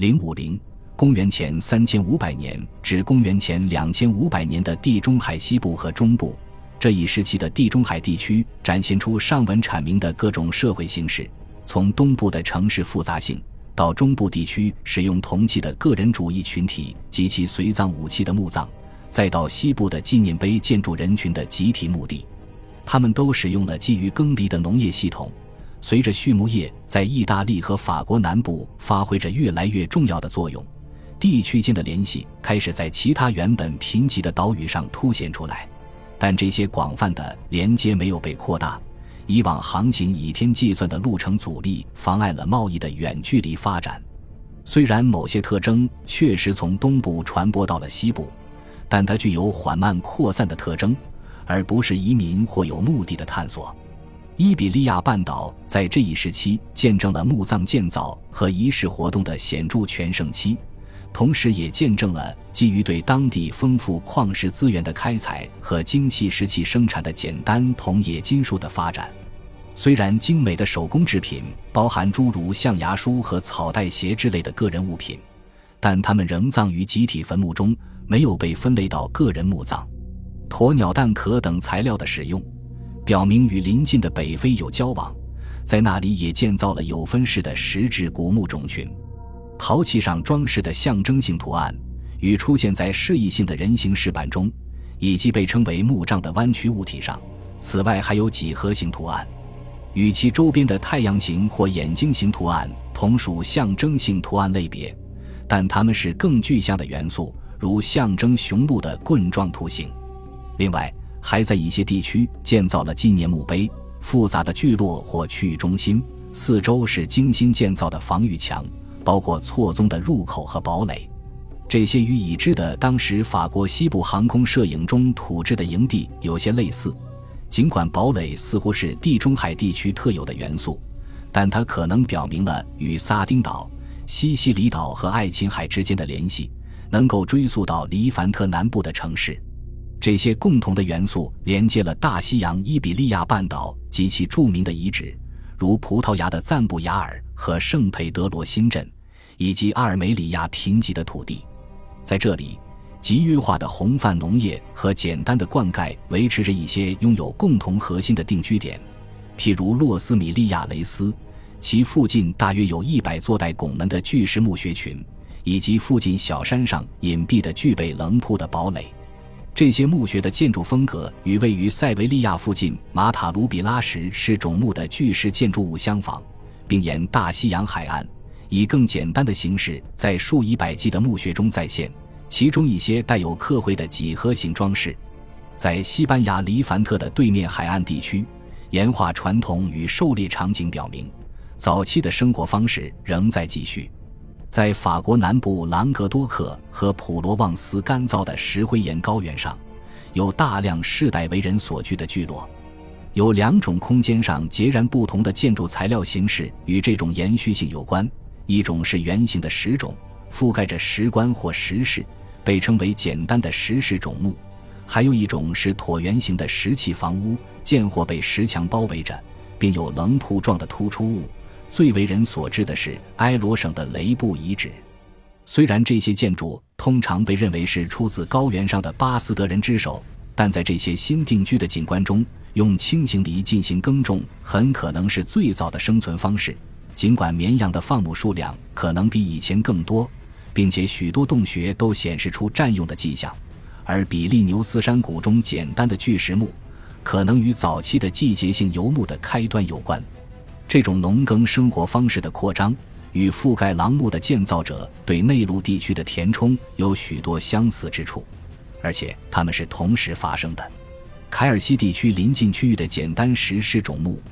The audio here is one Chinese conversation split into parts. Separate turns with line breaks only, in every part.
零五零公元前三千五百年至公元前两千五百年的地中海西部和中部这一时期的地中海地区，展现出上文阐明的各种社会形式，从东部的城市复杂性，到中部地区使用铜器的个人主义群体及其随葬武器的墓葬，再到西部的纪念碑建筑人群的集体墓地，他们都使用了基于耕犁的农业系统。随着畜牧业在意大利和法国南部发挥着越来越重要的作用，地区间的联系开始在其他原本贫瘠的岛屿上凸显出来。但这些广泛的连接没有被扩大，以往航行以天计算的路程阻力妨碍了贸易的远距离发展。虽然某些特征确实从东部传播到了西部，但它具有缓慢扩散的特征，而不是移民或有目的的探索。伊比利亚半岛在这一时期见证了墓葬建造和仪式活动的显著全盛期，同时也见证了基于对当地丰富矿石资源的开采和精细石器生产的简单铜冶金术的发展。虽然精美的手工制品包含诸如象牙梳和草带鞋之类的个人物品，但它们仍葬于集体坟墓中，没有被分类到个人墓葬。鸵鸟蛋壳等材料的使用。表明与邻近的北非有交往，在那里也建造了有分式的石质古墓种群。陶器上装饰的象征性图案，与出现在示意性的人形石板中，以及被称为墓葬的弯曲物体上。此外，还有几何形图案，与其周边的太阳形或眼睛形图案同属象征性图案类别，但它们是更具象的元素，如象征雄鹿的棍状图形。另外。还在一些地区建造了纪念墓碑。复杂的聚落或区域中心四周是精心建造的防御墙，包括错综的入口和堡垒。这些与已知的当时法国西部航空摄影中土制的营地有些类似。尽管堡垒似乎是地中海地区特有的元素，但它可能表明了与撒丁岛、西西里岛和爱琴海之间的联系，能够追溯到黎凡特南部的城市。这些共同的元素连接了大西洋伊比利亚半岛及其著名的遗址，如葡萄牙的赞布雅尔和圣佩德罗新镇，以及阿尔梅里亚贫瘠的土地。在这里，集约化的红泛农业和简单的灌溉维持着一些拥有共同核心的定居点，譬如洛斯米利亚雷斯，其附近大约有一百座带拱门的巨石墓穴群，以及附近小山上隐蔽的具备棱铺的堡垒。这些墓穴的建筑风格与位于塞维利亚附近马塔卢比拉什是种墓的巨石建筑物相仿，并沿大西洋海岸以更简单的形式在数以百计的墓穴中再现，其中一些带有刻绘的几何形装饰。在西班牙黎凡特的对面海岸地区，岩画传统与狩猎场景表明，早期的生活方式仍在继续。在法国南部朗格多克和普罗旺斯干燥的石灰岩高原上，有大量世代为人所居的聚落。有两种空间上截然不同的建筑材料形式与这种延续性有关：一种是圆形的石冢，覆盖着石棺或石室，被称为简单的石室冢墓；还有一种是椭圆形的石砌房屋，见或被石墙包围着，并有棱铺状的突出物。最为人所知的是埃罗省的雷布遗址，虽然这些建筑通常被认为是出自高原上的巴斯德人之手，但在这些新定居的景观中，用轻型犁进行耕种很可能是最早的生存方式。尽管绵羊的放牧数量可能比以前更多，并且许多洞穴都显示出占用的迹象，而比利牛斯山谷中简单的巨石墓可能与早期的季节性游牧的开端有关。这种农耕生活方式的扩张，与覆盖廊墓的建造者对内陆地区的填充有许多相似之处，而且它们是同时发生的。凯尔西地区临近区域的简单石室种墓，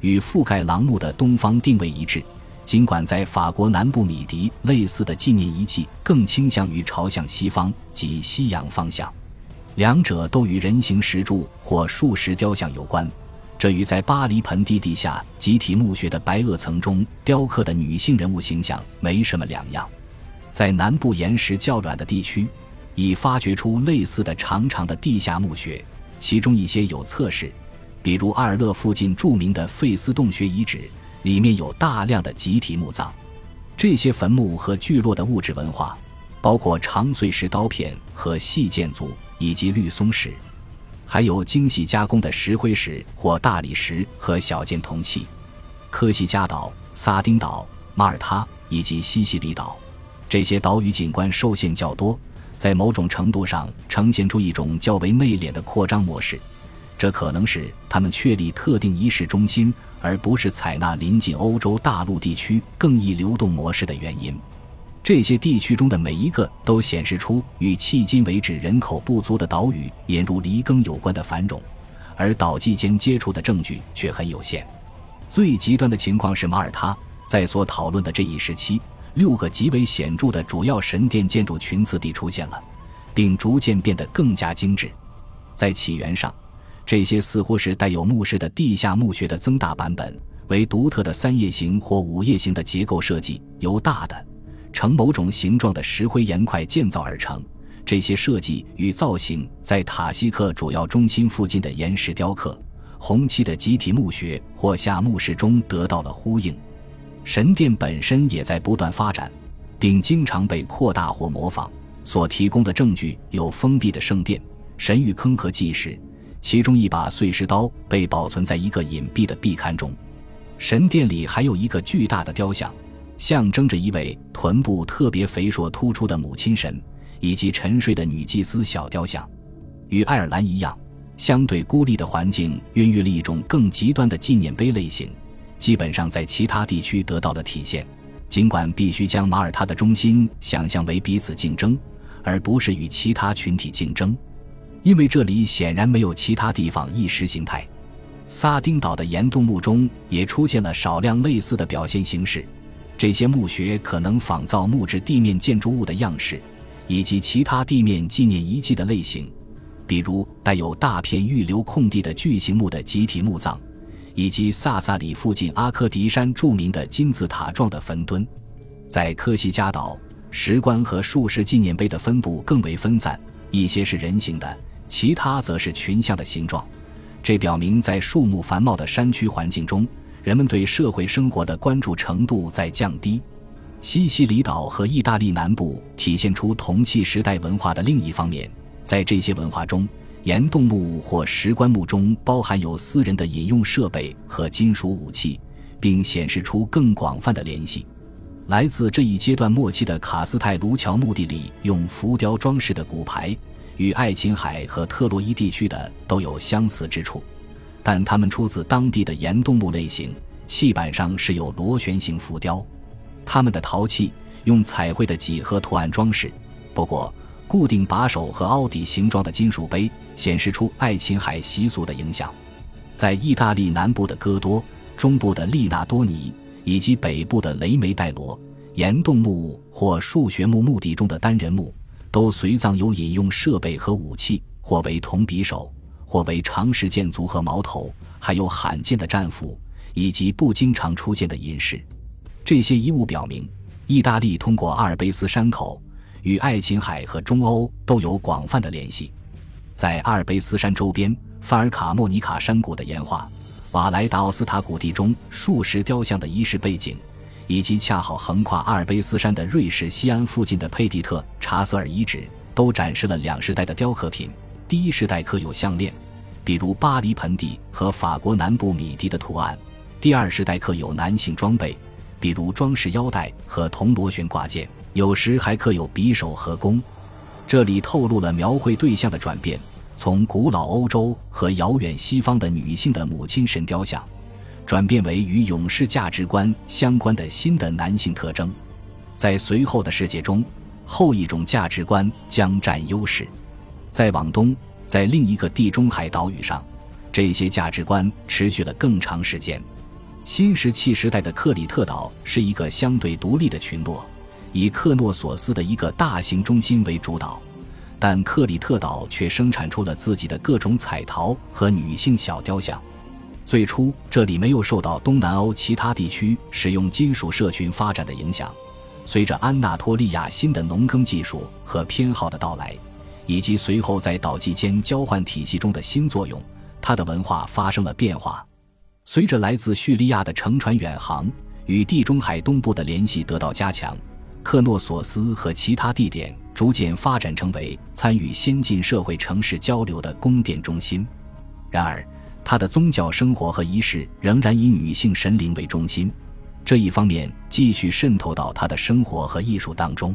与覆盖廊墓的东方定位一致，尽管在法国南部米迪类似的纪念遗迹更倾向于朝向西方及西洋方向，两者都与人形石柱或树石雕像有关。这与在巴黎盆地地下集体墓穴的白垩层中雕刻的女性人物形象没什么两样。在南部岩石较软的地区，已发掘出类似的长长的地下墓穴，其中一些有侧室，比如阿尔勒附近著名的费斯洞穴遗址，里面有大量的集体墓葬。这些坟墓和聚落的物质文化，包括长碎石刀片和细剑组，以及绿松石，还有精细加工的石灰石或大理石和小件铜器。科西嘉岛、撒丁岛、马耳他以及西西里岛，这些岛屿景观受限较多，在某种程度上呈现出一种较为内敛的扩张模式。这可能是他们确立特定仪式中心，而不是采纳临近欧洲大陆地区更易流动模式的原因。这些地区中的每一个都显示出与迄今为止人口不足的岛屿引入犁耕有关的繁荣，而岛际间接触的证据却很有限。最极端的情况是马耳他，在所讨论的这一时期，六个极为显著的主要神殿建筑群次地出现了，并逐渐变得更加精致。在起源上。这些似乎是带有墓室的地下墓穴的增大版本，为独特的三叶形或五叶形的结构设计，由大的呈某种形状的石灰岩块建造而成。这些设计与造型在塔西克主要中心附近的岩石雕刻、红漆的集体墓穴或下墓室中得到了呼应。神殿本身也在不断发展，并经常被扩大或模仿。所提供的证据有封闭的圣殿、神谕坑和祭石。其中一把碎石刀被保存在一个隐蔽的壁龛中，神殿里还有一个巨大的雕像，象征着一位臀部特别肥硕突出的母亲神，以及沉睡的女祭司小雕像。与爱尔兰一样，相对孤立的环境孕育了一种更极端的纪念碑类型，基本上在其他地区得到了体现。尽管必须将马耳他的中心想象为彼此竞争，而不是与其他群体竞争。因为这里显然没有其他地方意识形态，撒丁岛的岩洞墓中也出现了少量类似的表现形式。这些墓穴可能仿造木质地面建筑物的样式，以及其他地面纪念遗迹的类型，比如带有大片预留空地的巨型墓的集体墓葬，以及萨萨里附近阿科迪山著名的金字塔状的坟墩。在科西嘉岛，石棺和树石纪念碑的分布更为分散，一些是人形的。其他则是群像的形状，这表明在树木繁茂的山区环境中，人们对社会生活的关注程度在降低。西西里岛和意大利南部体现出铜器时代文化的另一方面，在这些文化中，岩洞墓或石棺墓中包含有私人的饮用设备和金属武器，并显示出更广泛的联系。来自这一阶段末期的卡斯泰卢桥墓地里用浮雕装饰的骨牌。与爱琴海和特洛伊地区的都有相似之处，但它们出自当地的岩洞墓类型，器板上是有螺旋形浮雕。它们的陶器用彩绘的几何图案装饰，不过固定把手和凹底形状的金属杯显示出爱琴海习俗的影响。在意大利南部的戈多、中部的利纳多尼以及北部的雷梅代罗，岩洞墓或数学墓墓地中的单人墓。都随葬有饮用设备和武器，或为铜匕首，或为长石剑足和矛头，还有罕见的战斧，以及不经常出现的银饰。这些遗物表明，意大利通过阿尔卑斯山口与爱琴海和中欧都有广泛的联系。在阿尔卑斯山周边，范尔卡莫尼卡山谷的岩画、瓦莱达奥斯塔谷地中数十雕像的仪式背景。以及恰好横跨阿尔卑斯山的瑞士西安附近的佩蒂特查瑟尔遗址，都展示了两世代的雕刻品。第一世代刻有项链，比如巴黎盆地和法国南部米迪的图案；第二时代刻有男性装备，比如装饰腰带和铜螺旋挂件，有时还刻有匕首和弓。这里透露了描绘对象的转变，从古老欧洲和遥远西方的女性的母亲神雕像。转变为与勇士价值观相关的新的男性特征，在随后的世界中，后一种价值观将占优势。再往东，在另一个地中海岛屿上，这些价值观持续了更长时间。新石器时代的克里特岛是一个相对独立的群落，以克诺索斯的一个大型中心为主导，但克里特岛却生产出了自己的各种彩陶和女性小雕像。最初，这里没有受到东南欧其他地区使用金属社群发展的影响。随着安纳托利亚新的农耕技术和偏好的到来，以及随后在岛际间交换体系中的新作用，它的文化发生了变化。随着来自叙利亚的乘船远航与地中海东部的联系得到加强，克诺索斯和其他地点逐渐发展成为参与先进社会城市交流的宫殿中心。然而，他的宗教生活和仪式仍然以女性神灵为中心，这一方面继续渗透到他的生活和艺术当中。